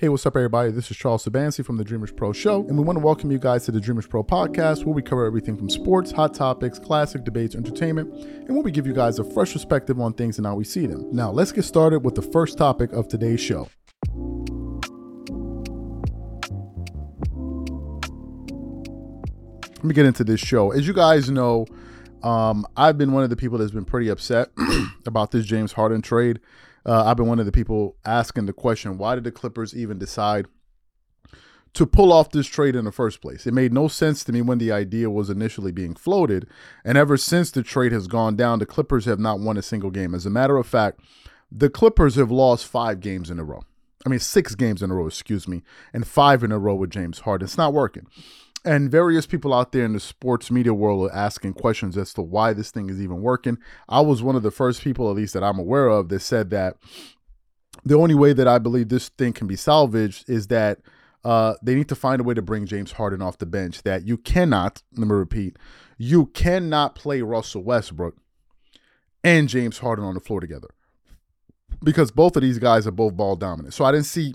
Hey, what's up, everybody? This is Charles Sabansi from the Dreamers Pro Show, and we want to welcome you guys to the Dreamers Pro podcast, where we cover everything from sports, hot topics, classic debates, entertainment, and where we give you guys a fresh perspective on things and how we see them. Now, let's get started with the first topic of today's show. Let me get into this show. As you guys know, um, I've been one of the people that's been pretty upset about this James Harden trade. Uh, I've been one of the people asking the question why did the Clippers even decide to pull off this trade in the first place? It made no sense to me when the idea was initially being floated. And ever since the trade has gone down, the Clippers have not won a single game. As a matter of fact, the Clippers have lost five games in a row. I mean, six games in a row, excuse me, and five in a row with James Harden. It's not working and various people out there in the sports media world are asking questions as to why this thing is even working. I was one of the first people, at least that I'm aware of, that said that the only way that I believe this thing can be salvaged is that uh, they need to find a way to bring James Harden off the bench. That you cannot, let me repeat, you cannot play Russell Westbrook and James Harden on the floor together because both of these guys are both ball dominant. So I didn't see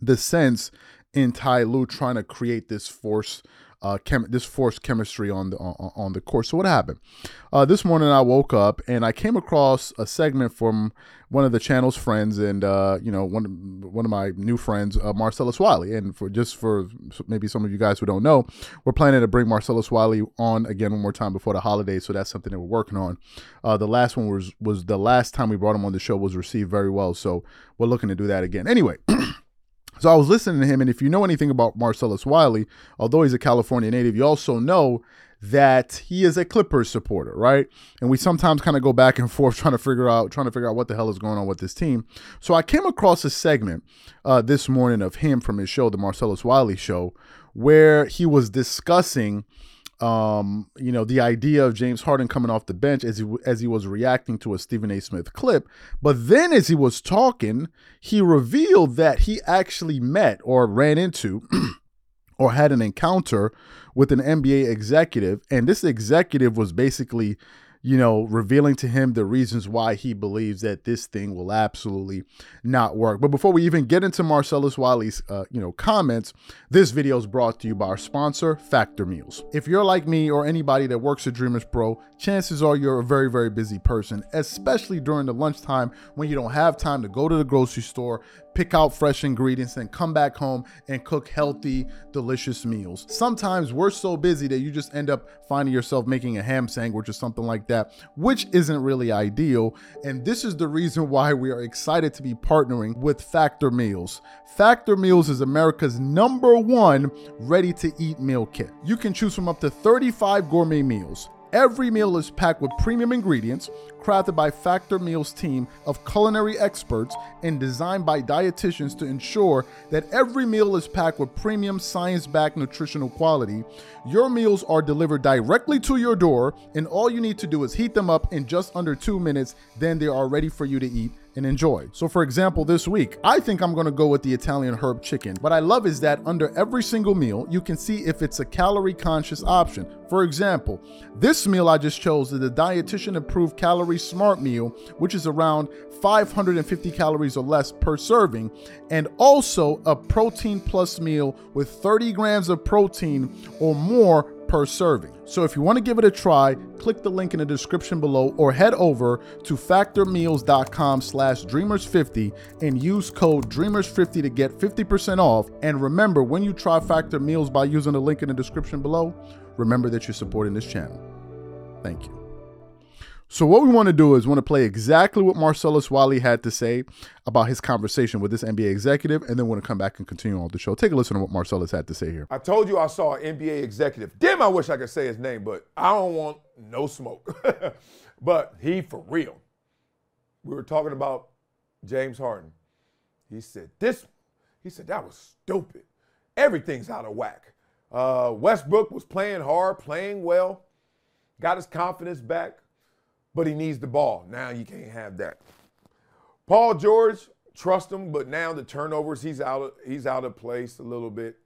the sense in Ty Lue trying to create this force, uh, chem- this forced chemistry on the on, on the court. So what happened? Uh, this morning I woke up and I came across a segment from one of the channel's friends and uh, you know one one of my new friends, uh, Marcellus Wiley. And for just for maybe some of you guys who don't know, we're planning to bring Marcellus Wiley on again one more time before the holidays. So that's something that we're working on. Uh, the last one was was the last time we brought him on the show was received very well. So we're looking to do that again. Anyway. So I was listening to him, and if you know anything about Marcellus Wiley, although he's a California native, you also know that he is a Clippers supporter, right? And we sometimes kind of go back and forth trying to figure out trying to figure out what the hell is going on with this team. So I came across a segment uh, this morning of him from his show, the Marcellus Wiley Show, where he was discussing um, you know, the idea of James Harden coming off the bench as he as he was reacting to a Stephen A. Smith clip. But then, as he was talking, he revealed that he actually met or ran into or had an encounter with an NBA executive, and this executive was basically you know, revealing to him the reasons why he believes that this thing will absolutely not work. But before we even get into Marcellus Wiley's, uh, you know, comments, this video is brought to you by our sponsor, Factor Meals. If you're like me or anybody that works at Dreamers Pro, chances are you're a very, very busy person, especially during the lunchtime when you don't have time to go to the grocery store, pick out fresh ingredients, and come back home and cook healthy, delicious meals. Sometimes we're so busy that you just end up finding yourself making a ham sandwich or something like that, which isn't really ideal. And this is the reason why we are excited to be partnering with Factor Meals. Factor Meals is America's number one ready to eat meal kit. You can choose from up to 35 gourmet meals Every meal is packed with premium ingredients, crafted by Factor Meals team of culinary experts and designed by dietitians to ensure that every meal is packed with premium science-backed nutritional quality. Your meals are delivered directly to your door, and all you need to do is heat them up in just under 2 minutes, then they are ready for you to eat and enjoy. So, for example, this week, I think I'm gonna go with the Italian herb chicken. What I love is that under every single meal, you can see if it's a calorie conscious option. For example, this meal I just chose is the dietitian approved calorie smart meal, which is around 550 calories or less per serving, and also a protein plus meal with 30 grams of protein or more per serving. So if you want to give it a try, click the link in the description below or head over to factormeals.com slash dreamers50 and use code dreamers50 to get 50% off. And remember, when you try Factor Meals by using the link in the description below, remember that you're supporting this channel. Thank you. So what we want to do is want to play exactly what Marcellus Wiley had to say about his conversation with this NBA executive, and then going to come back and continue on the show. Take a listen to what Marcellus had to say here. I told you I saw an NBA executive. Damn, I wish I could say his name, but I don't want no smoke. but he for real. We were talking about James Harden. He said this. He said that was stupid. Everything's out of whack. Uh, Westbrook was playing hard, playing well, got his confidence back but he needs the ball. Now you can't have that. Paul George, trust him, but now the turnovers, he's out of, he's out of place a little bit.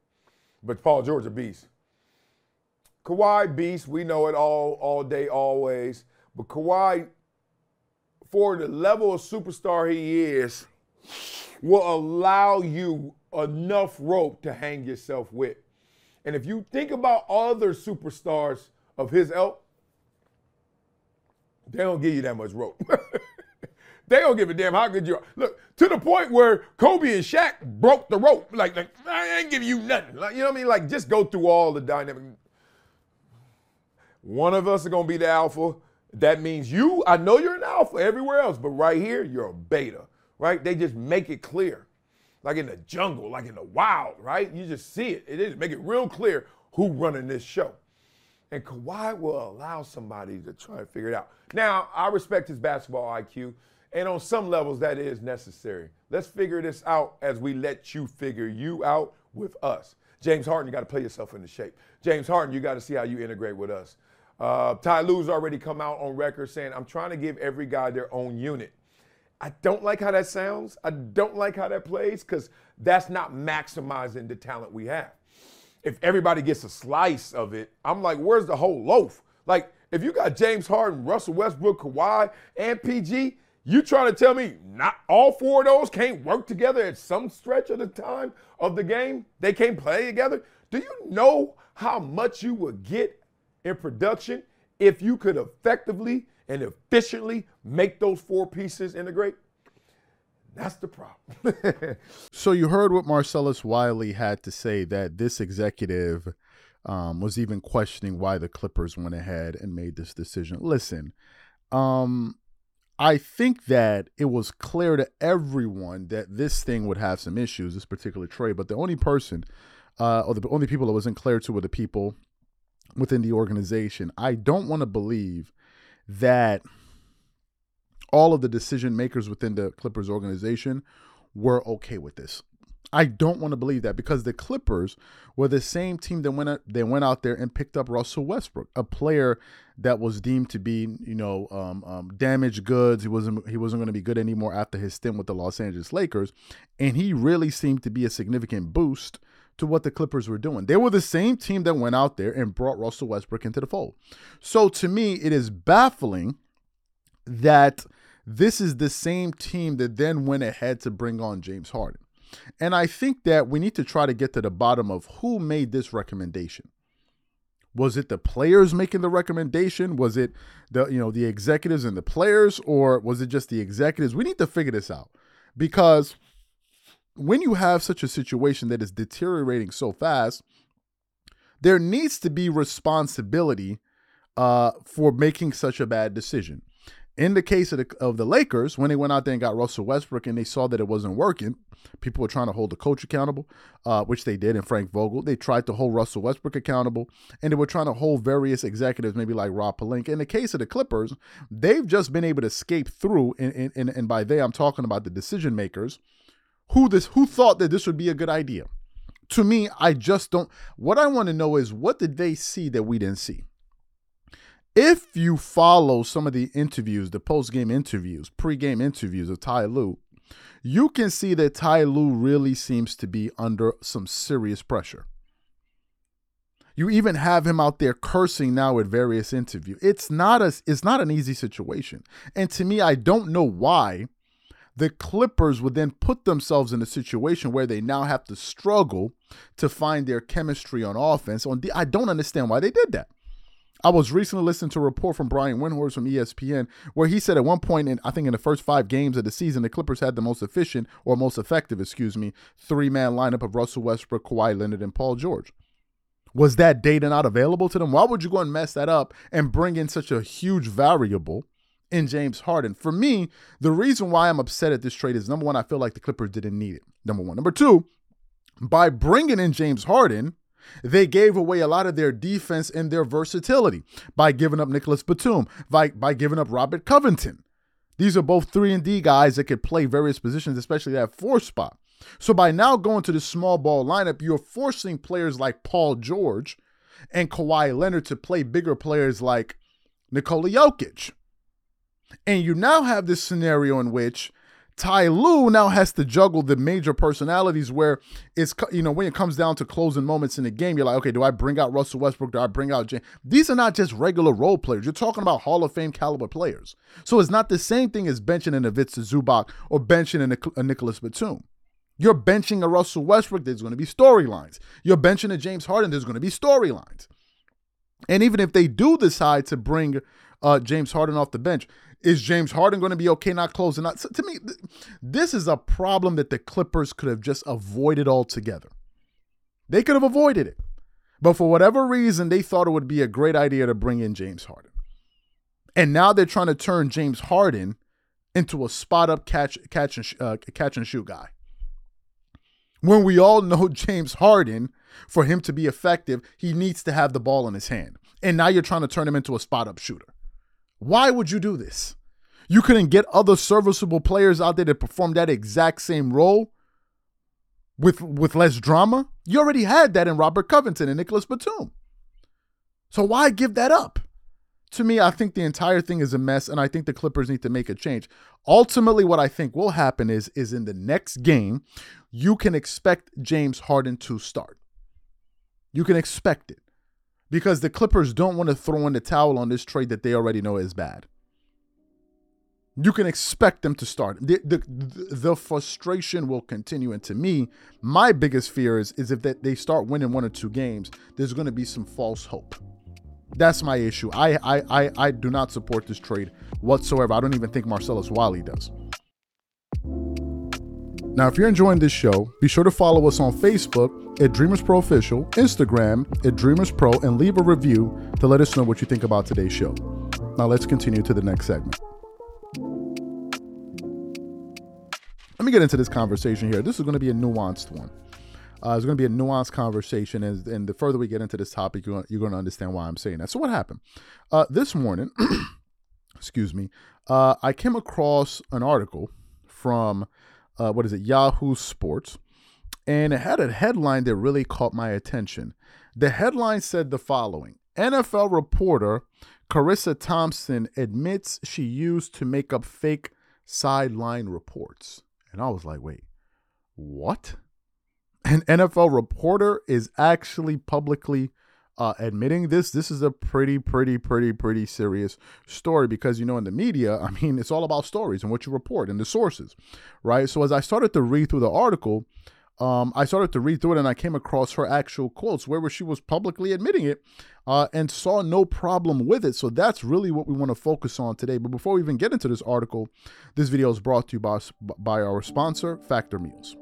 But Paul George a beast. Kawhi beast, we know it all all day always. But Kawhi, for the level of superstar he is, will allow you enough rope to hang yourself with. And if you think about other superstars of his ilk, they don't give you that much rope. they don't give a damn how good you are. Look, to the point where Kobe and Shaq broke the rope. Like, like I ain't give you nothing. Like, you know what I mean? Like, just go through all the dynamic. One of us are gonna be the alpha. That means you, I know you're an alpha everywhere else, but right here, you're a beta, right? They just make it clear. Like in the jungle, like in the wild, right? You just see it. It is make it real clear who running this show. And Kawhi will allow somebody to try and figure it out. Now, I respect his basketball IQ, and on some levels that is necessary. Let's figure this out as we let you figure you out with us. James Harden, you got to play yourself into shape. James Harden, you got to see how you integrate with us. Uh, Ty Lue's already come out on record saying, I'm trying to give every guy their own unit. I don't like how that sounds. I don't like how that plays because that's not maximizing the talent we have. If everybody gets a slice of it, I'm like, where's the whole loaf? Like, if you got James Harden, Russell Westbrook, Kawhi, and PG, you trying to tell me not all four of those can't work together at some stretch of the time of the game? They can't play together? Do you know how much you would get in production if you could effectively and efficiently make those four pieces integrate? That's the problem. so you heard what Marcellus Wiley had to say that this executive um, was even questioning why the Clippers went ahead and made this decision. Listen, um, I think that it was clear to everyone that this thing would have some issues, this particular trade. But the only person, uh, or the only people that wasn't clear to were the people within the organization. I don't want to believe that all of the decision makers within the Clippers organization were okay with this. I don't want to believe that because the Clippers were the same team that went out, they went out there and picked up Russell Westbrook, a player that was deemed to be, you know, um, um, damaged goods. He wasn't he wasn't going to be good anymore after his stint with the Los Angeles Lakers, and he really seemed to be a significant boost to what the Clippers were doing. They were the same team that went out there and brought Russell Westbrook into the fold. So to me, it is baffling that this is the same team that then went ahead to bring on James Harden. And I think that we need to try to get to the bottom of who made this recommendation. Was it the players making the recommendation? Was it the you know the executives and the players or was it just the executives? We need to figure this out because when you have such a situation that is deteriorating so fast, there needs to be responsibility uh, for making such a bad decision. In the case of the, of the Lakers, when they went out there and got Russell Westbrook and they saw that it wasn't working, people were trying to hold the coach accountable, uh, which they did, and Frank Vogel. They tried to hold Russell Westbrook accountable, and they were trying to hold various executives, maybe like Rob Pelinka. In the case of the Clippers, they've just been able to escape through, and, and, and by they, I'm talking about the decision makers who this who thought that this would be a good idea. To me, I just don't. What I want to know is what did they see that we didn't see? If you follow some of the interviews, the post game interviews, pre game interviews of Ty Lue, you can see that Ty Lue really seems to be under some serious pressure. You even have him out there cursing now at various interviews. It's not a it's not an easy situation. And to me, I don't know why the Clippers would then put themselves in a situation where they now have to struggle to find their chemistry on offense. On I don't understand why they did that. I was recently listening to a report from Brian Windhorst from ESPN where he said at one point, in I think in the first five games of the season, the Clippers had the most efficient or most effective, excuse me, three man lineup of Russell Westbrook, Kawhi Leonard, and Paul George. Was that data not available to them? Why would you go and mess that up and bring in such a huge variable in James Harden. For me, the reason why I'm upset at this trade is number one, I feel like the Clippers didn't need it. Number one. Number two, by bringing in James Harden, they gave away a lot of their defense and their versatility by giving up Nicolas Batum, by, by giving up Robert Covington. These are both 3 and D guys that could play various positions, especially that four spot. So by now going to the small ball lineup, you're forcing players like Paul George and Kawhi Leonard to play bigger players like Nikola Jokic. And you now have this scenario in which Ty Lue now has to juggle the major personalities where it's, you know, when it comes down to closing moments in the game, you're like, okay, do I bring out Russell Westbrook? Do I bring out James? These are not just regular role players. You're talking about Hall of Fame caliber players. So it's not the same thing as benching in a Ivica Zubac or benching in a, a Nicolas Batum. You're benching a Russell Westbrook, there's going to be storylines. You're benching a James Harden, there's going to be storylines. And even if they do decide to bring uh, James Harden off the bench, is James Harden going to be okay not closing out? So to me, th- this is a problem that the Clippers could have just avoided altogether. They could have avoided it. But for whatever reason, they thought it would be a great idea to bring in James Harden. And now they're trying to turn James Harden into a spot up catch catch and uh, catch and shoot guy. When we all know James Harden, for him to be effective, he needs to have the ball in his hand. And now you're trying to turn him into a spot up shooter. Why would you do this? You couldn't get other serviceable players out there to perform that exact same role with with less drama. You already had that in Robert Covington and Nicolas Batum. So why give that up? To me, I think the entire thing is a mess, and I think the Clippers need to make a change. Ultimately, what I think will happen is is in the next game, you can expect James Harden to start. You can expect it because the Clippers don't want to throw in the towel on this trade that they already know is bad. You can expect them to start. The, the, the frustration will continue. And to me, my biggest fear is, is if that they start winning one or two games, there's going to be some false hope. That's my issue. I, I, I, I do not support this trade whatsoever. I don't even think Marcellus Wiley does. Now, if you're enjoying this show, be sure to follow us on Facebook at Dreamers Pro Official, Instagram at Dreamers Pro, and leave a review to let us know what you think about today's show. Now, let's continue to the next segment. Let me get into this conversation here. This is going to be a nuanced one. Uh, it's going to be a nuanced conversation, and, and the further we get into this topic, you're, you're going to understand why I'm saying that. So, what happened? Uh, this morning, excuse me, uh, I came across an article from uh, what is it, Yahoo Sports, and it had a headline that really caught my attention. The headline said the following NFL reporter Charissa Thompson admits she used to make up fake sideline reports. And I was like, wait, what? An NFL reporter is actually publicly uh, admitting this. This is a pretty, pretty, pretty, pretty serious story because, you know, in the media, I mean, it's all about stories and what you report and the sources, right? So as I started to read through the article, um, I started to read through it and I came across her actual quotes where she was publicly admitting it uh, and saw no problem with it. So that's really what we want to focus on today. But before we even get into this article, this video is brought to you by, by our sponsor, Factor Meals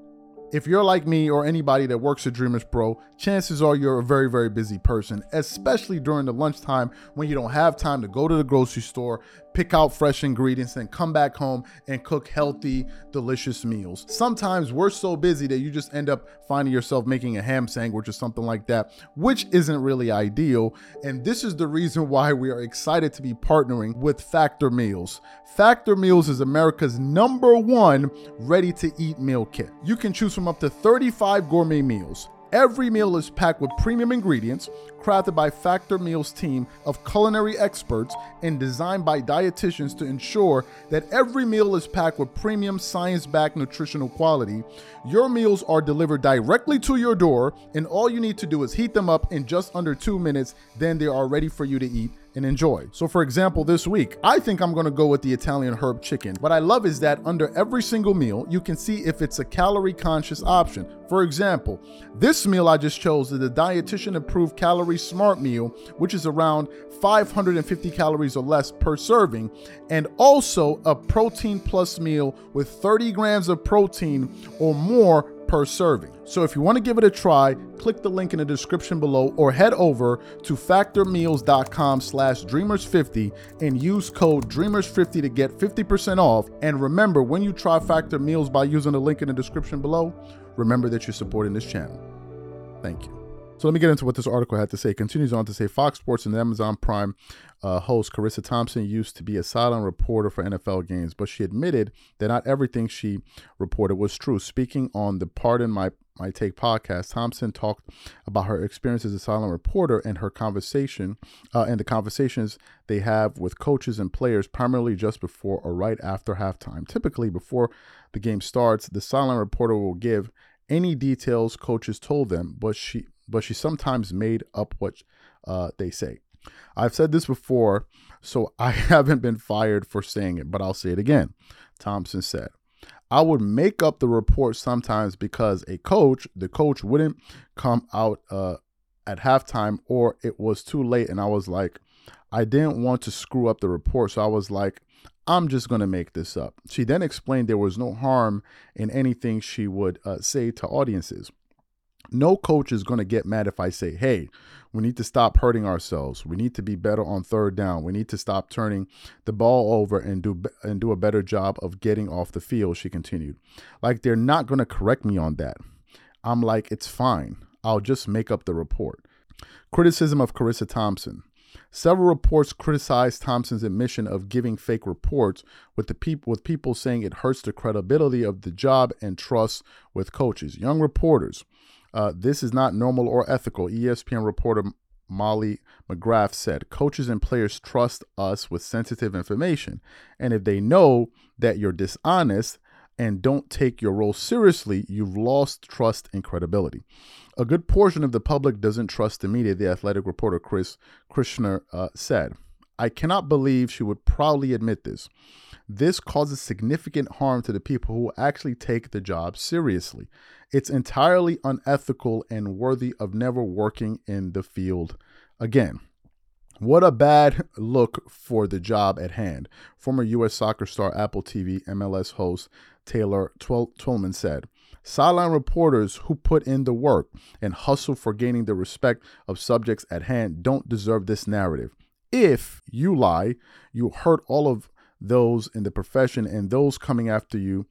if you're like me or anybody that works at Dreamers Pro, chances are you're a very, very busy person, especially during the lunchtime when you don't have time to go to the grocery store, pick out fresh ingredients, and come back home and cook healthy, delicious meals. Sometimes we're so busy that you just end up finding yourself making a ham sandwich or something like that, which isn't really ideal. And this is the reason why we are excited to be partnering with Factor Meals. Factor Meals is America's number one ready to eat meal kit. You can choose from up to 35 gourmet meals Every meal is packed with premium ingredients, crafted by Factor Meals team of culinary experts and designed by dietitians to ensure that every meal is packed with premium science-backed nutritional quality. Your meals are delivered directly to your door, and all you need to do is heat them up in just under 2 minutes, then they are ready for you to eat and enjoy. So, for example, this week, I think I'm gonna go with the Italian herb chicken. What I love is that under every single meal, you can see if it's a calorie conscious option. For example, this meal I just chose is the dietitian approved calorie smart meal, which is around 550 calories or less per serving, and also a protein plus meal with 30 grams of protein or more per serving. So if you want to give it a try, click the link in the description below or head over to factormeals.com slash dreamers50 and use code dreamers50 to get 50% off. And remember, when you try Factor Meals by using the link in the description below, remember that you're supporting this channel. Thank you. So let me get into what this article had to say. It continues on to say Fox Sports and Amazon Prime uh, host Charissa Thompson used to be a sideline reporter for NFL games, but she admitted that not everything she reported was true. Speaking on the Pardon My My Take podcast, Thompson talked about her experience as a sideline reporter and her conversation uh, and the conversations they have with coaches and players, primarily just before or right after halftime. Typically, before the game starts, the sideline reporter will give any details coaches told them, but she but she sometimes made up what uh, they say. I've said this before, so I haven't been fired for saying it, but I'll say it again. Thompson said, I would make up the report sometimes because a coach, the coach wouldn't come out uh, at halftime or it was too late. And I was like, I didn't want to screw up the report. So I was like, I'm just going to make this up. She then explained there was no harm in anything she would uh, say to audiences. No coach is going to get mad if I say, hey, we need to stop hurting ourselves. We need to be better on third down. We need to stop turning the ball over and do and do a better job of getting off the field, she continued. Like they're not going to correct me on that. I'm like, it's fine. I'll just make up the report. Criticism of Charissa Thompson. Several reports criticized Thompson's admission of giving fake reports, with the people with people saying it hurts the credibility of the job and trust with coaches. Young reporters, uh, this is not normal or ethical. ESPN reporter Molly McGrath said, "Coaches and players trust us with sensitive information, and if they know that you're dishonest." And don't take your role seriously, you've lost trust and credibility. A good portion of the public doesn't trust the media, the athletic reporter Chris Kirschner uh, said. I cannot believe she would proudly admit this. This causes significant harm to the people who actually take the job seriously. It's entirely unethical and worthy of never working in the field again. What a bad look for the job at hand. Former U.S. soccer star, Apple TV, MLS host Taylor Twellman said. Sideline reporters who put in the work and hustle for gaining the respect of subjects at hand don't deserve this narrative. If you lie, you hurt all of those in the profession and those coming after you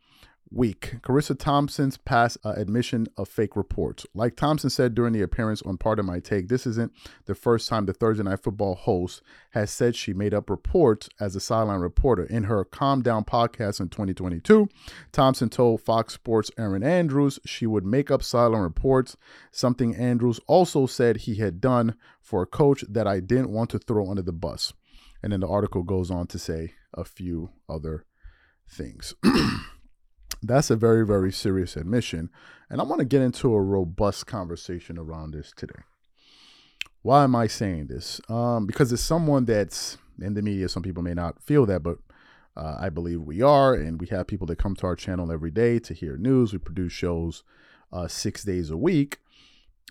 week. Charissa Thompson's past uh, admission of fake reports. Like Thompson said during the appearance on Pardon My Take, this isn't the first time the Thursday Night Football host has said she made up reports as a sideline reporter. In her Calm Down podcast in 2022, Thompson told Fox Sports' Erin Andrews she would make up sideline reports, something Andrews also said he had done for a coach that I didn't want to throw under the bus. And then the article goes on to say a few other things. That's a very, very serious admission. And I want to get into a robust conversation around this today. Why am I saying this? Um, because it's someone that's in the media. Some people may not feel that, but uh, I believe we are. And we have people that come to our channel every day to hear news. We produce shows uh, six days a week.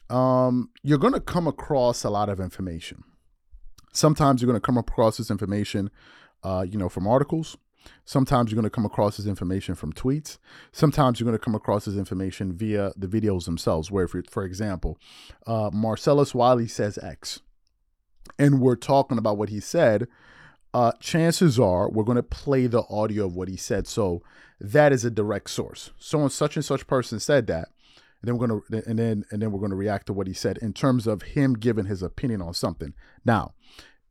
Um, you're going to come across a lot of information. Sometimes you're going to come across this information, uh, you know, from articles. Sometimes you're going to come across this information from tweets. Sometimes you're going to come across this information via the videos themselves, where, for, for example, uh, Marcellus Wiley says X, and we're talking about what he said. Uh, chances are we're going to play the audio of what he said. So that is a direct source. Someone such and such person said that. And then we're going to and then and then we're going to react to what he said in terms of him giving his opinion on something. Now,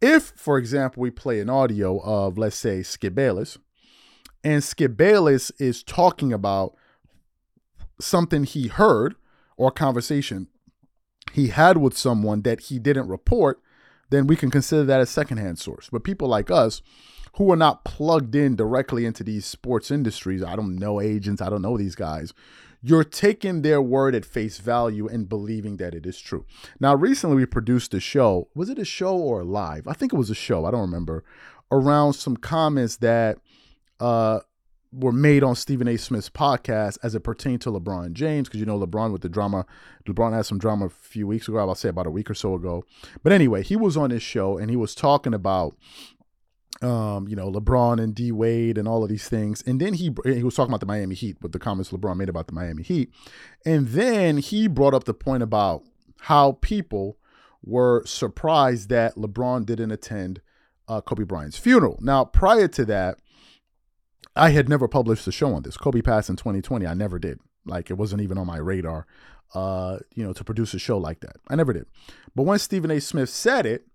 if, for example, we play an audio of, let's say, Skip Bayless, and Skip Bayless is talking about something he heard or conversation he had with someone that he didn't report, then we can consider that a secondhand source. But people like us who are not plugged in directly into these sports industries, I don't know agents, I don't know these guys you're taking their word at face value and believing that it is true. Now, recently we produced a show. Was it a show or a live? I think it was a show. I don't remember. Around some comments that uh, were made on Stephen A. Smith's podcast as it pertained to LeBron James, because you know LeBron with the drama. LeBron had some drama a few weeks ago. I'll say about a week or so ago. But anyway, he was on this show and he was talking about um, you know, LeBron and D Wade and all of these things. And then he he was talking about the Miami Heat with the comments LeBron made about the Miami Heat. And then he brought up the point about how people were surprised that LeBron didn't attend uh, Kobe Bryant's funeral. Now, prior to that, I had never published a show on this. Kobe passed in 2020. I never did. Like it wasn't even on my radar, uh, you know, to produce a show like that. I never did. But when Stephen A. Smith said it,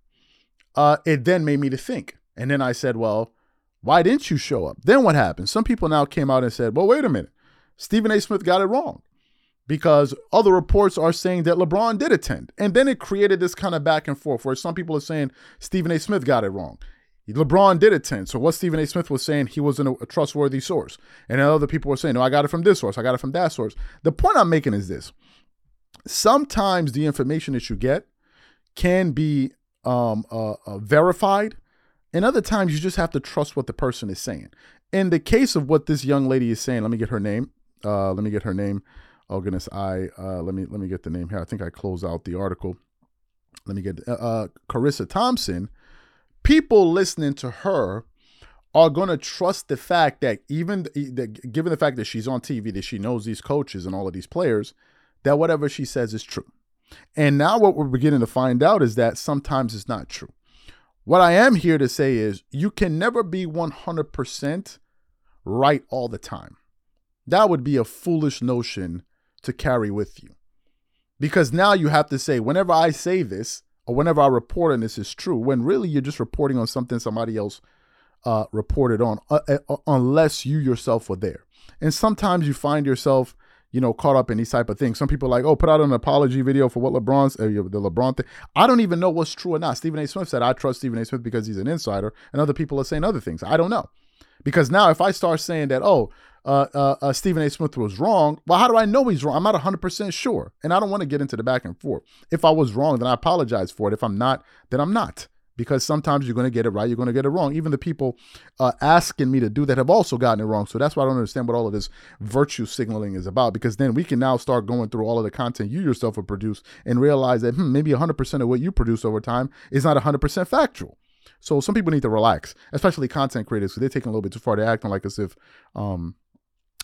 uh, it then made me to think and then I said, well, why didn't you show up? Then what happened? Some people now came out and said, well, wait a minute. Stephen A. Smith got it wrong because other reports are saying that LeBron did attend. And then it created this kind of back and forth where some people are saying Stephen A. Smith got it wrong. LeBron did attend. So what Stephen A. Smith was saying, he wasn't a, trustworthy source. And other people were saying, no, I got it from this source. I got it from that source. The point I'm making is this. Sometimes the information that you get can be um, uh, uh, verified and other times you just have to trust what the person is saying. in the case of what this young lady is saying, let me get her name. Uh, let me get her name. Oh goodness, I uh, let me let me get the name here. I think I close out the article. Let me get uh, uh Charissa Thompson. People listening to her are going to trust the fact that even that given the fact that she's on TV, that she knows these coaches and all of these players, that whatever she says is true. And now what we're beginning to find out is that sometimes it's not true. What I am here to say is you can never be 100% right all the time. That would be a foolish notion to carry with you. Because now you have to say, whenever I say this, or whenever I report on this is true, when really you're just reporting on something somebody else uh, reported on, uh, uh, unless you yourself were there. And sometimes you find yourself, you know, caught up in these type of things. Some people like, oh, put out an apology video for what LeBron's uh, the LeBron thing. I don't even know what's true or not. Stephen A. Smith said I trust Stephen A. Smith because he's an insider, and other people are saying other things. I don't know. Because now, if I start saying that, oh, uh, uh, uh, Stephen A. Smith was wrong, well, how do I know he's wrong? I'm not 100% sure. And I don't want to get into the back and forth. If I was wrong, then I apologize for it. If I'm not, then I'm not. Because sometimes you're going to get it right, you're going to get it wrong. Even the people uh, asking me to do that have also gotten it wrong. So that's why I don't understand what all of this virtue signaling is about. Because then we can now start going through all of the content you yourself have produced and realize that hmm, maybe 100% of what you produce over time is not 100% factual. So some people need to relax, especially content creators, because they're taking a little bit too far. They're acting like as if um,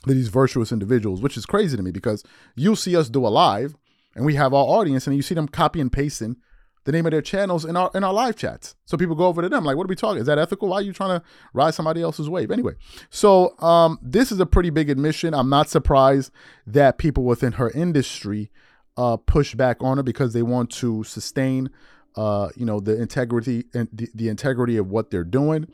they're these virtuous individuals, which is crazy to me because you'll see us do a live and we have our audience, and you see them copy and pasting the name of their channels in our in our live chats. So people go over to them like, "What are we talking? Is that ethical? Why are you trying to ride somebody else's wave?" Anyway, so um, this is a pretty big admission. I'm not surprised that people within her industry uh, push back on her because they want to sustain uh, you know, the integrity and the, the integrity of what they're doing.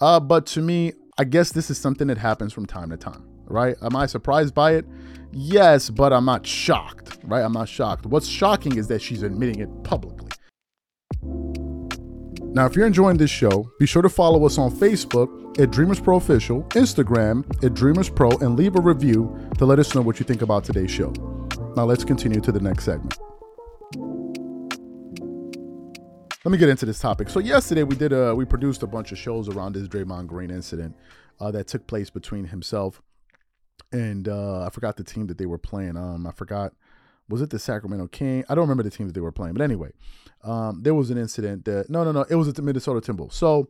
Uh, but to me, I guess this is something that happens from time to time, right? Am I surprised by it? Yes, but I'm not shocked, right? I'm not shocked. What's shocking is that she's admitting it publicly. Now, if you're enjoying this show, be sure to follow us on Facebook at Dreamers Pro Official, Instagram at Dreamers Pro, and leave a review to let us know what you think about today's show. Now, let's continue to the next segment. let me get into this topic. So yesterday we did a we produced a bunch of shows around this Draymond Green incident uh, that took place between himself and uh, I forgot the team that they were playing. Um, I forgot was it the Sacramento King? I don't remember the team that they were playing, but anyway, um, there was an incident that no, no, no, it was at the Minnesota Timberwolves. So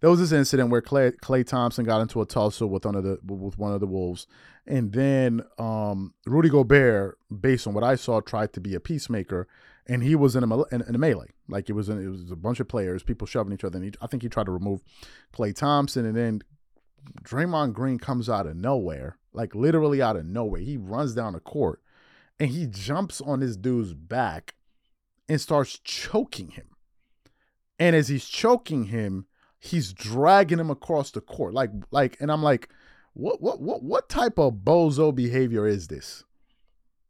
there was this incident where Clay, Klay Thompson got into a tussle with one of the with one of the Wolves, and then um, Rudy Gobert, based on what I saw, tried to be a peacemaker and he was in a in, in a melee. Like it was in, it was a bunch of players, people shoving each other. And he, I think he tried to remove Klay Thompson, and then Draymond Green comes out of nowhere, like literally out of nowhere. He runs down the court and he jumps on this dude's back and starts choking him. And as he's choking him, he's dragging him across the court. Like like and I'm like, what what what what type of bozo behavior is this?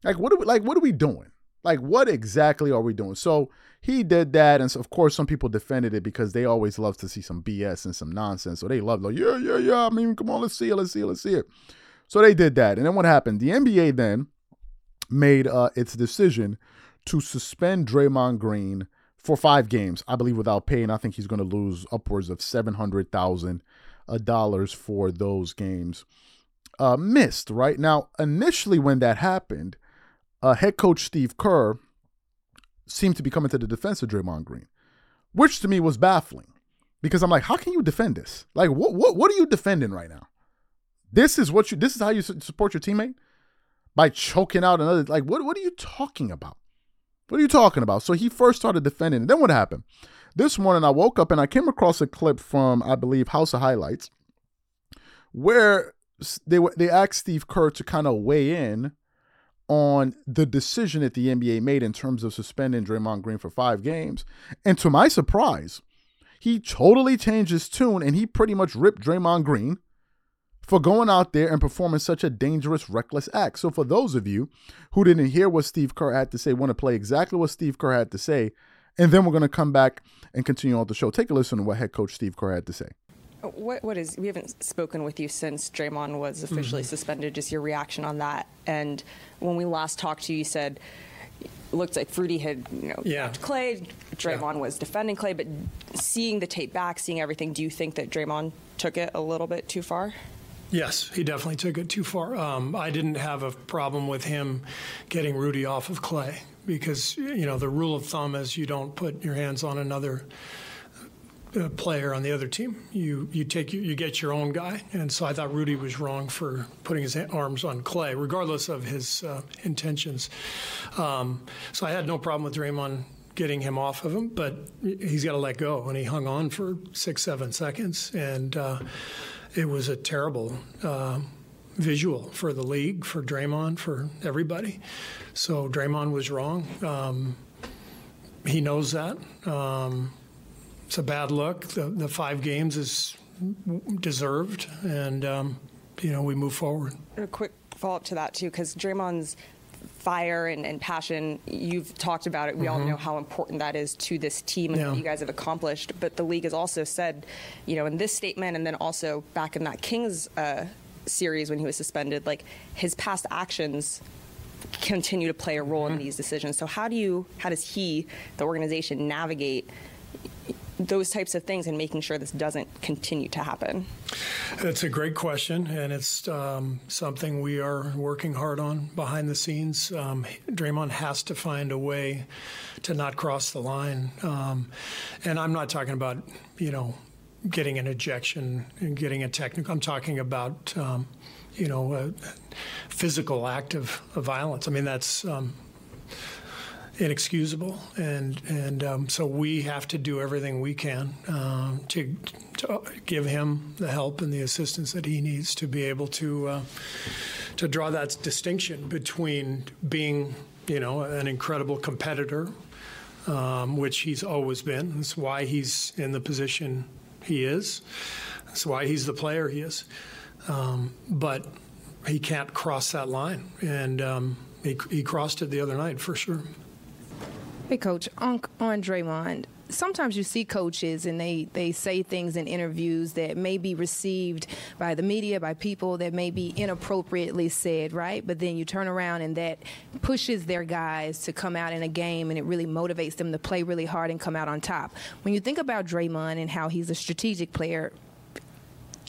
Like what are we like what are we doing? Like, what exactly are we doing? So he did that, and so of course, some people defended it because they always love to see some BS and some nonsense. So they love, like, yeah, yeah, yeah. I mean, come on, let's see it, let's see it, let's see it. So they did that, and then what happened? The NBA then made uh, its decision to suspend Draymond Green for five games, I believe, without paying. I think he's going to lose upwards of seven hundred thousand uh, dollars for those games uh, missed. Right now, initially when that happened uh, head coach Steve Kerr seemed to be coming to the defense of Draymond Green, which to me was baffling because I'm like, how can you defend this? Like, what what what are you defending right now? This is what you. This is how you support your teammate by choking out another. Like, what what are you talking about? What are you talking about? So he first started defending. And then what happened? This morning I woke up and I came across a clip from I believe House of Highlights where they they asked Steve Kerr to kind of weigh in on the decision that the NBA made in terms of suspending Draymond Green for five games. And to my surprise, he totally changed his tune and he pretty much ripped Draymond Green for going out there and performing such a dangerous, reckless act. So, for those of you who didn't hear what Steve Kerr had to say, want to play exactly what Steve Kerr had to say, and then we're going to come back and continue on the show. Take a listen to what head coach Steve Kerr had to say. What what is we haven't spoken with you since Draymond was officially mm-hmm. suspended. Just your reaction on that. And when we last talked to you, you said it looked like Rudy had you know yeah. Klay. Draymond yeah. was defending Klay, but seeing the tape back, seeing everything, do you think that Draymond took it a little bit too far? Yes, he definitely took it too far. Um, I didn't have a problem with him getting Rudy off of Klay because you know the rule of thumb is you don't put your hands on another uh, player on the other team. You you take you you get your own guy, and so I thought Rudy was wrong for putting his arms on Klay, regardless of his uh, intentions. Um, so I had no problem with Draymond getting him off of him, but he's got to let go, and he hung on for six seven seconds, and uh, it was a terrible. Uh, visual for the league, for Draymond, for everybody. So Draymond was wrong. Um, he knows that. Um, it's a bad look. The, the five games is deserved, and um, you know we move forward. A quick follow up to that too, because Draymond's fire and, and, passion. You've talked about it. We mm-hmm. all know how important that is to this team and yeah. what you guys have accomplished. But the league has also said, you know, in this statement and then also back in that Kings uh, series when he was suspended, like his past actions continue to play a role mm-hmm. in these decisions. So how do you, how does he, the organization, navigate? Those types of things and making sure this doesn't continue to happen? It's a great question, and it's um, something we are working hard on behind the scenes. Um, Draymond has to find a way to not cross the line, um, and I'm not talking about you know getting an ejection and getting a technical. I'm talking about um, you know a physical act of, of violence. I mean that's um, inexcusable, and and um, so we have to do everything we can uh, to, to, give him the help and the assistance that he needs to be able to uh, to draw that distinction between being, you know, an incredible competitor, um, which he's always been. That's why he's in the position he is. That's why he's the player he is. Um, but he can't cross that line, and um, he, he crossed it the other night for sure. Hey, Coach, on, on Draymond, sometimes you see coaches and they, they say things in interviews that may be received by the media, by people that may be inappropriately said, right? But then you turn around and that pushes their guys to come out in a game and it really motivates them to play really hard and come out on top. When you think about Draymond and how he's a strategic player,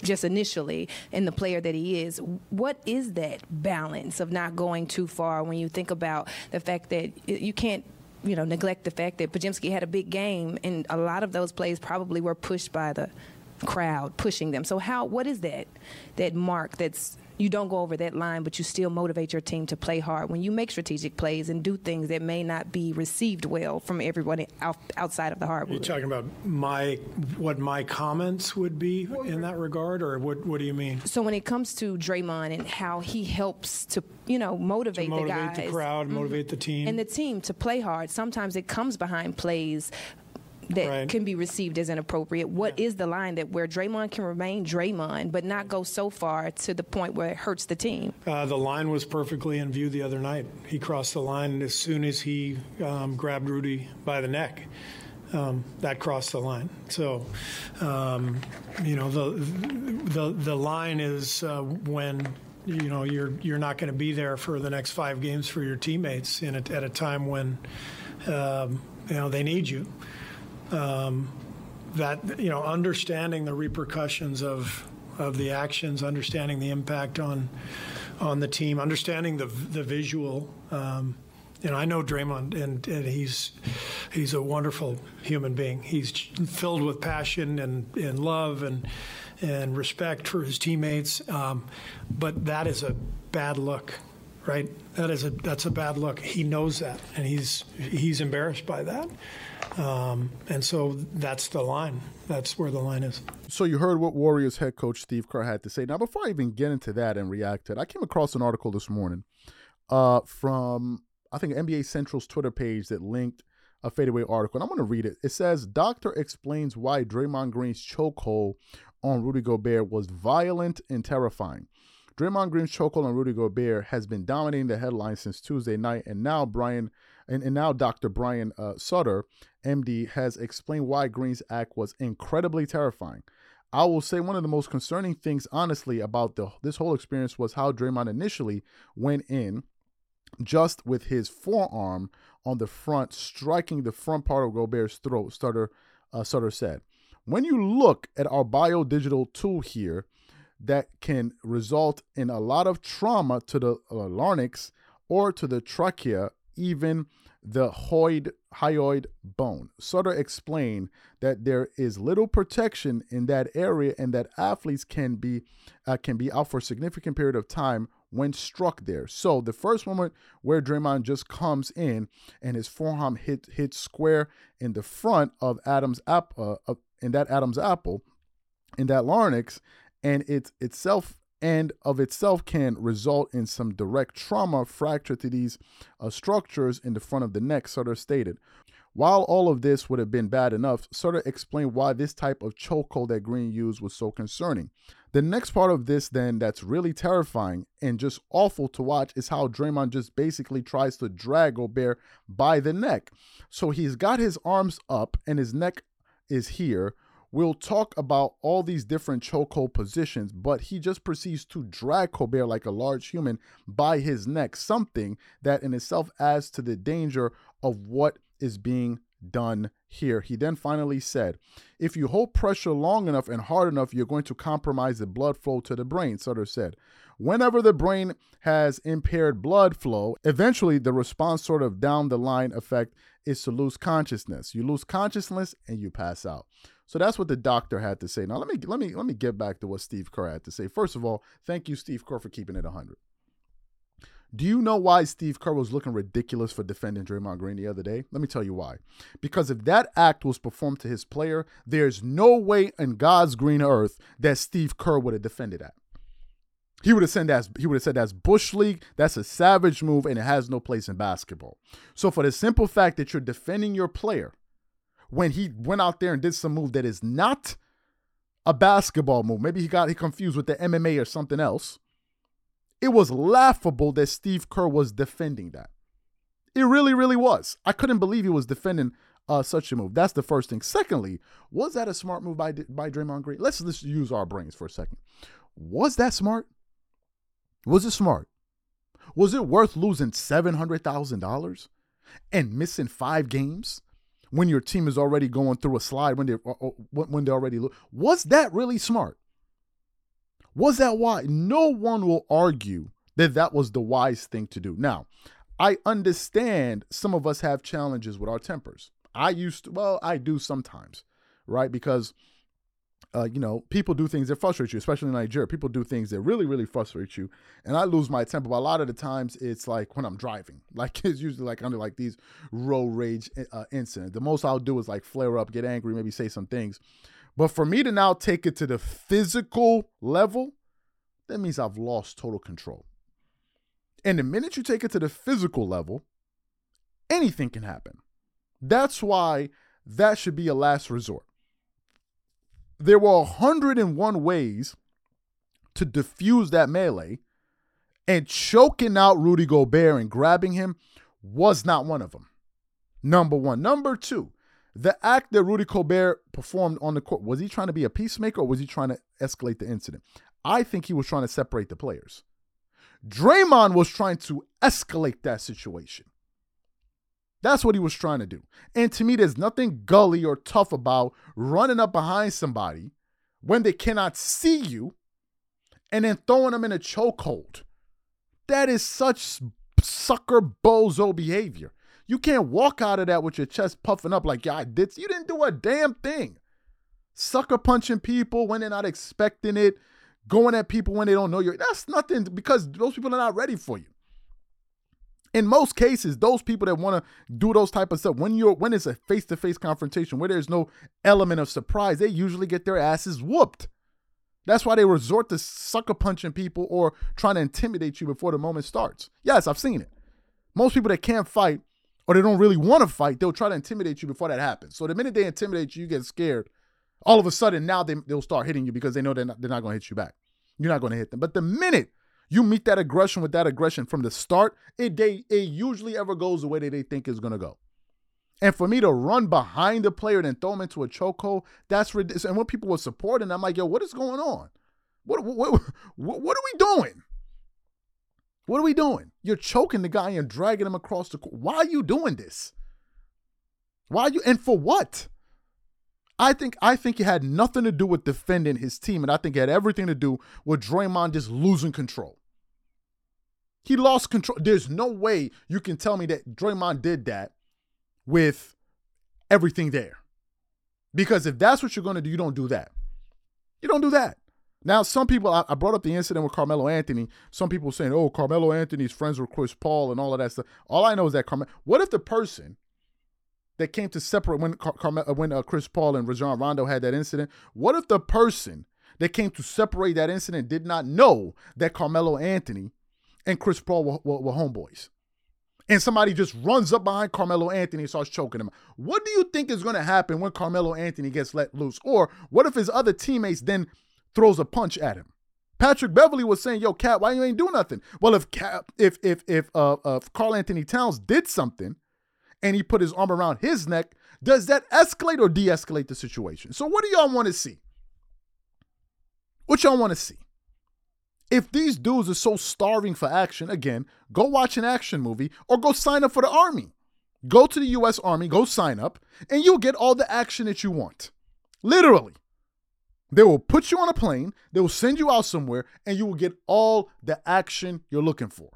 just initially and the player that he is what is that balance of not going too far when you think about the fact that you can't you know, neglect the fact that Podziemski had a big game, and a lot of those plays probably were pushed by the crowd pushing them. So how what is that that mark that's you don't go over that line, but you still motivate your team to play hard when you make strategic plays and do things that may not be received well from everyone outside of the hardwood. You're talking about my what my comments would be in that regard, or what? What do you mean? So when it comes to Draymond and how he helps to you know motivate, motivate the guys, the crowd, mm-hmm. motivate the team, and the team to play hard. Sometimes it comes behind plays that right. can be received as inappropriate. What yeah. is the line that where Draymond can remain Draymond, but not go so far to the point where it hurts the team? Uh, the line was perfectly in view the other night. He crossed the line as soon as he um, grabbed Rudy by the neck. Um, that crossed the line. So, um, you know, the the the line is uh, when you know you're you're not going to be there for the next five games for your teammates in a, at a time when um, you know they need you um, that you know understanding the repercussions of of the actions, understanding the impact on on the team, understanding the the visual. Um, you know, I know Draymond, and, and he's he's a wonderful human being. He's filled with passion and, and love and and respect for his teammates. Um, but that is a bad look, right? That is a that's a bad look. He knows that, and he's he's embarrassed by that. Um, and so that's the line. That's where the line is. So you heard what Warriors head coach Steve Kerr had to say. Now, before I even get into that and react to it, I came across an article this morning uh, from I think NBA Central's Twitter page that linked a fadeaway article, and I'm going to read it. It says, "Doctor explains why Draymond Green's chokehold on Rudy Gobert was violent and terrifying." Draymond Green's chokehold on Rudy Gobert has been dominating the headlines since Tuesday night, and now Brian and, and now Dr. Brian uh, Sutter, MD, has explained why Green's act was incredibly terrifying. I will say one of the most concerning things, honestly, about the this whole experience was how Draymond initially went in just with his forearm on the front, striking the front part of Gobert's throat, Sutter, uh, Sutter said. When you look at our bio digital tool here, that can result in a lot of trauma to the uh, larynx or to the trachea, even the hyoid, hyoid bone. Sutter explained that there is little protection in that area and that athletes can be uh, can be out for a significant period of time when struck there. So the first moment where Draymond just comes in and his forearm hit hits square in the front of Adam's app uh, in that Adam's apple in that larynx and it itself and of itself can result in some direct trauma fracture to these uh, structures in the front of the neck, Sutter stated. While all of this would have been bad enough, Sutter explained why this type of chokehold that Green used was so concerning. The next part of this, then, that's really terrifying and just awful to watch is how Draymond just basically tries to drag Gobert by the neck. So he's got his arms up and his neck is here, We'll talk about all these different chokehold positions, but he just proceeds to drag Gobert like a large human by his neck, something that in itself adds to the danger of what is being done here. He then finally said, If you hold pressure long enough and hard enough, you're going to compromise the blood flow to the brain, Sutter said. Whenever the brain has impaired blood flow, eventually the response, sort of down the line effect, is to lose consciousness. You lose consciousness and you pass out. So that's what the doctor had to say. Now let me let me let me get back to what Steve Kerr had to say. First of all, thank you, Steve Kerr, for keeping it 100. Do you know why Steve Kerr was looking ridiculous for defending Draymond Green the other day? Let me tell you why. Because if that act was performed to his player, there's no way in God's green earth that Steve Kerr would have defended that. He would have said that's he would have said that's bush league. That's a savage move, and it has no place in basketball. So for the simple fact that you're defending your player, when he went out there and did some move that is not a basketball move. Maybe he got he confused with the MMA or something else. It was laughable that Steve Kerr was defending that. It really, really was. I couldn't believe he was defending uh, such a move. That's the first thing. Secondly, was that a smart move by by Draymond Green? Let's let's use our brains for a second. Was that smart? Was it smart? Was it worth losing seven hundred thousand dollars and missing five games when your team is already going through a slide when they're uh, uh, when they're already was that really smart? Was that why? No one will argue that that was the wise thing to do. Now i understand some of us have challenges with our tempers. I used to well i do sometimes right? Because uh, you know, people do things that frustrate you, especially in Nigeria. People do things that really, really frustrate you. And I lose my temper. But a lot of the times it's like when I'm driving. Like it's usually like under like these road rage uh, incidents. The most I'll do is like flare up, get angry, maybe say some things. But for me to now take it to the physical level, that means I've lost total control. And the minute you take it to the physical level, anything can happen. That's why that should be a last resort there were 101 ways to diffuse that melee, and choking out Rudy Gobert and grabbing him was not one of them. Number one. Number two, the act that Rudy Gobert performed on the court, was he trying to be a peacemaker or was he trying to escalate the incident? I think he was trying to separate the players. Draymond was trying to escalate that situation. That's what he was trying to do. And to me, there's nothing gully or tough about running up behind somebody when they cannot see you and then throwing them in a chokehold. That is such sucker bozo behavior. You can't walk out of that with your chest puffing up like, yeah, I did. You didn't do a damn thing. Sucker punching people when they're not expecting it, going at people when they don't know you. That's nothing because those people are not ready for you in most cases, those people that want to do those type of stuff, when you're when it's a face-to-face confrontation where there's no element of surprise, they usually get their asses whooped. That's why they resort to sucker punching people or trying to intimidate you before the moment starts. Yes, I've seen it. Most people that can't fight or they don't really want to fight, they'll try to intimidate you before that happens. So the minute they intimidate you, you get scared. All of a sudden, now they, they'll start hitting you because they know they're not, they're not going to hit you back. You're not going to hit them. But the minute you meet that aggression with that aggression from the start, it they it usually ever goes the way that they think is gonna go. And for me to run behind the player and then throw him into a chokehold, that's ridiculous. And when people were supporting, I'm like, yo, what is going on? What, what, what, what are we doing? What are we doing? You're choking the guy and dragging him across the court. Why are you doing this? Why are you, and for what? I think I think it had nothing to do with defending his team, and I think it had everything to do with Draymond just losing control. He lost control. There's no way you can tell me that Draymond did that with everything there. Because if that's what you're going to do, you don't do that. You don't do that. Now, some people, I, brought up the incident with Carmelo Anthony. Some people saying, oh, Carmelo Anthony's friends with Chris Paul and all of that stuff. All I know is that Carmelo, what if the person that came to separate when Carmelo, uh, when uh, Chris Paul and Rajon Rondo had that incident, what if the person that came to separate that incident did not know that Carmelo Anthony and Chris Paul were, were, were homeboys? and somebody just runs up behind Carmelo Anthony and starts choking him. What do you think is going to happen when Carmelo Anthony gets let loose? Or what if his other teammates then throws a punch at him? Patrick Beverley was saying, "Yo, Cat, why you ain't doing nothing?" Well, if Cat, if if if uh, if Karl-Anthony Towns did something, and he put his arm around his neck, does that escalate or de-escalate the situation? So, what do y'all want to see? What y'all want to see? If these dudes are so starving for action, again, go watch an action movie or go sign up for the army. Go to the US Army, go sign up, and you'll get all the action that you want. Literally. They will put you on a plane, they will send you out somewhere, and you will get all the action you're looking for.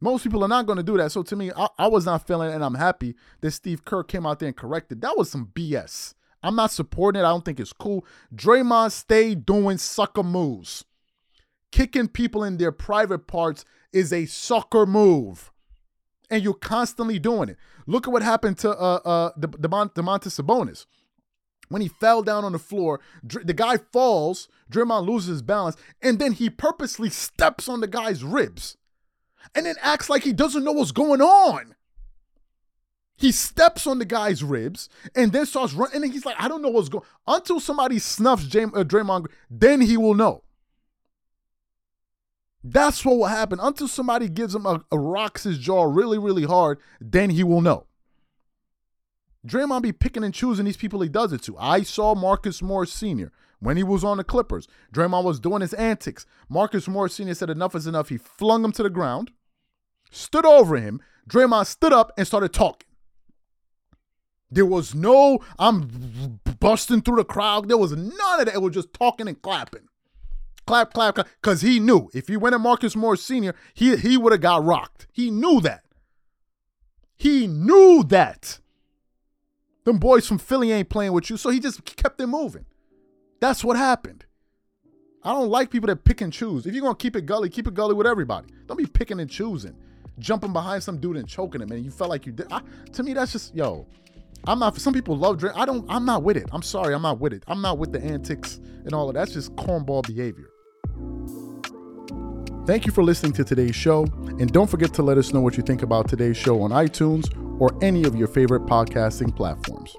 Most people are not going to do that. So to me, I, I, was not feeling it, and I'm happy that Steve Kerr came out there and corrected. That was some BS. I'm not supporting it. I don't think it's cool. Draymond stay doing sucker moves kicking people in their private parts is a sucker move. And you're constantly doing it. Look at what happened to uh uh the Domantas Sabonis. When he fell down on the floor, the guy falls, Draymond loses his balance, and then he purposely steps on the guy's ribs and then acts like he doesn't know what's going on. He steps on the guy's ribs and then starts running. And he's like, I don't know what's going Until somebody snuffs James, uh, Draymond, then he will know. That's what will happen. Until somebody gives him a, a rocks his jaw really, really hard, then he will know. Draymond be picking and choosing these people he does it to. I saw Marcus Morris Sr. when he was on the Clippers. Draymond was doing his antics. Marcus Morris Sr. said enough is enough. He flung him to the ground, stood over him. Draymond stood up and started talking. There was no, I'm busting through the crowd. There was none of that. It was just talking and clapping clap, clap, clap, because he knew if he went at Marcus Morris Sr., he he would have got rocked. He knew that. He knew that. Them boys from Philly ain't playing with you, so he just kept it moving. That's what happened. I don't like people that pick and choose. If you're gonna keep it gully, keep it gully with everybody. Don't be picking and choosing, jumping behind some dude and choking him, and you felt like you did. I, to me, that's just yo. I'm not. Some people love drink. I don't. I'm not with it. I'm sorry. I'm not with it. I'm not with the antics and all of that. That's just cornball behavior. Thank you for listening to today's show, and don't forget to let us know what you think about today's show on iTunes or any of your favorite podcasting platforms.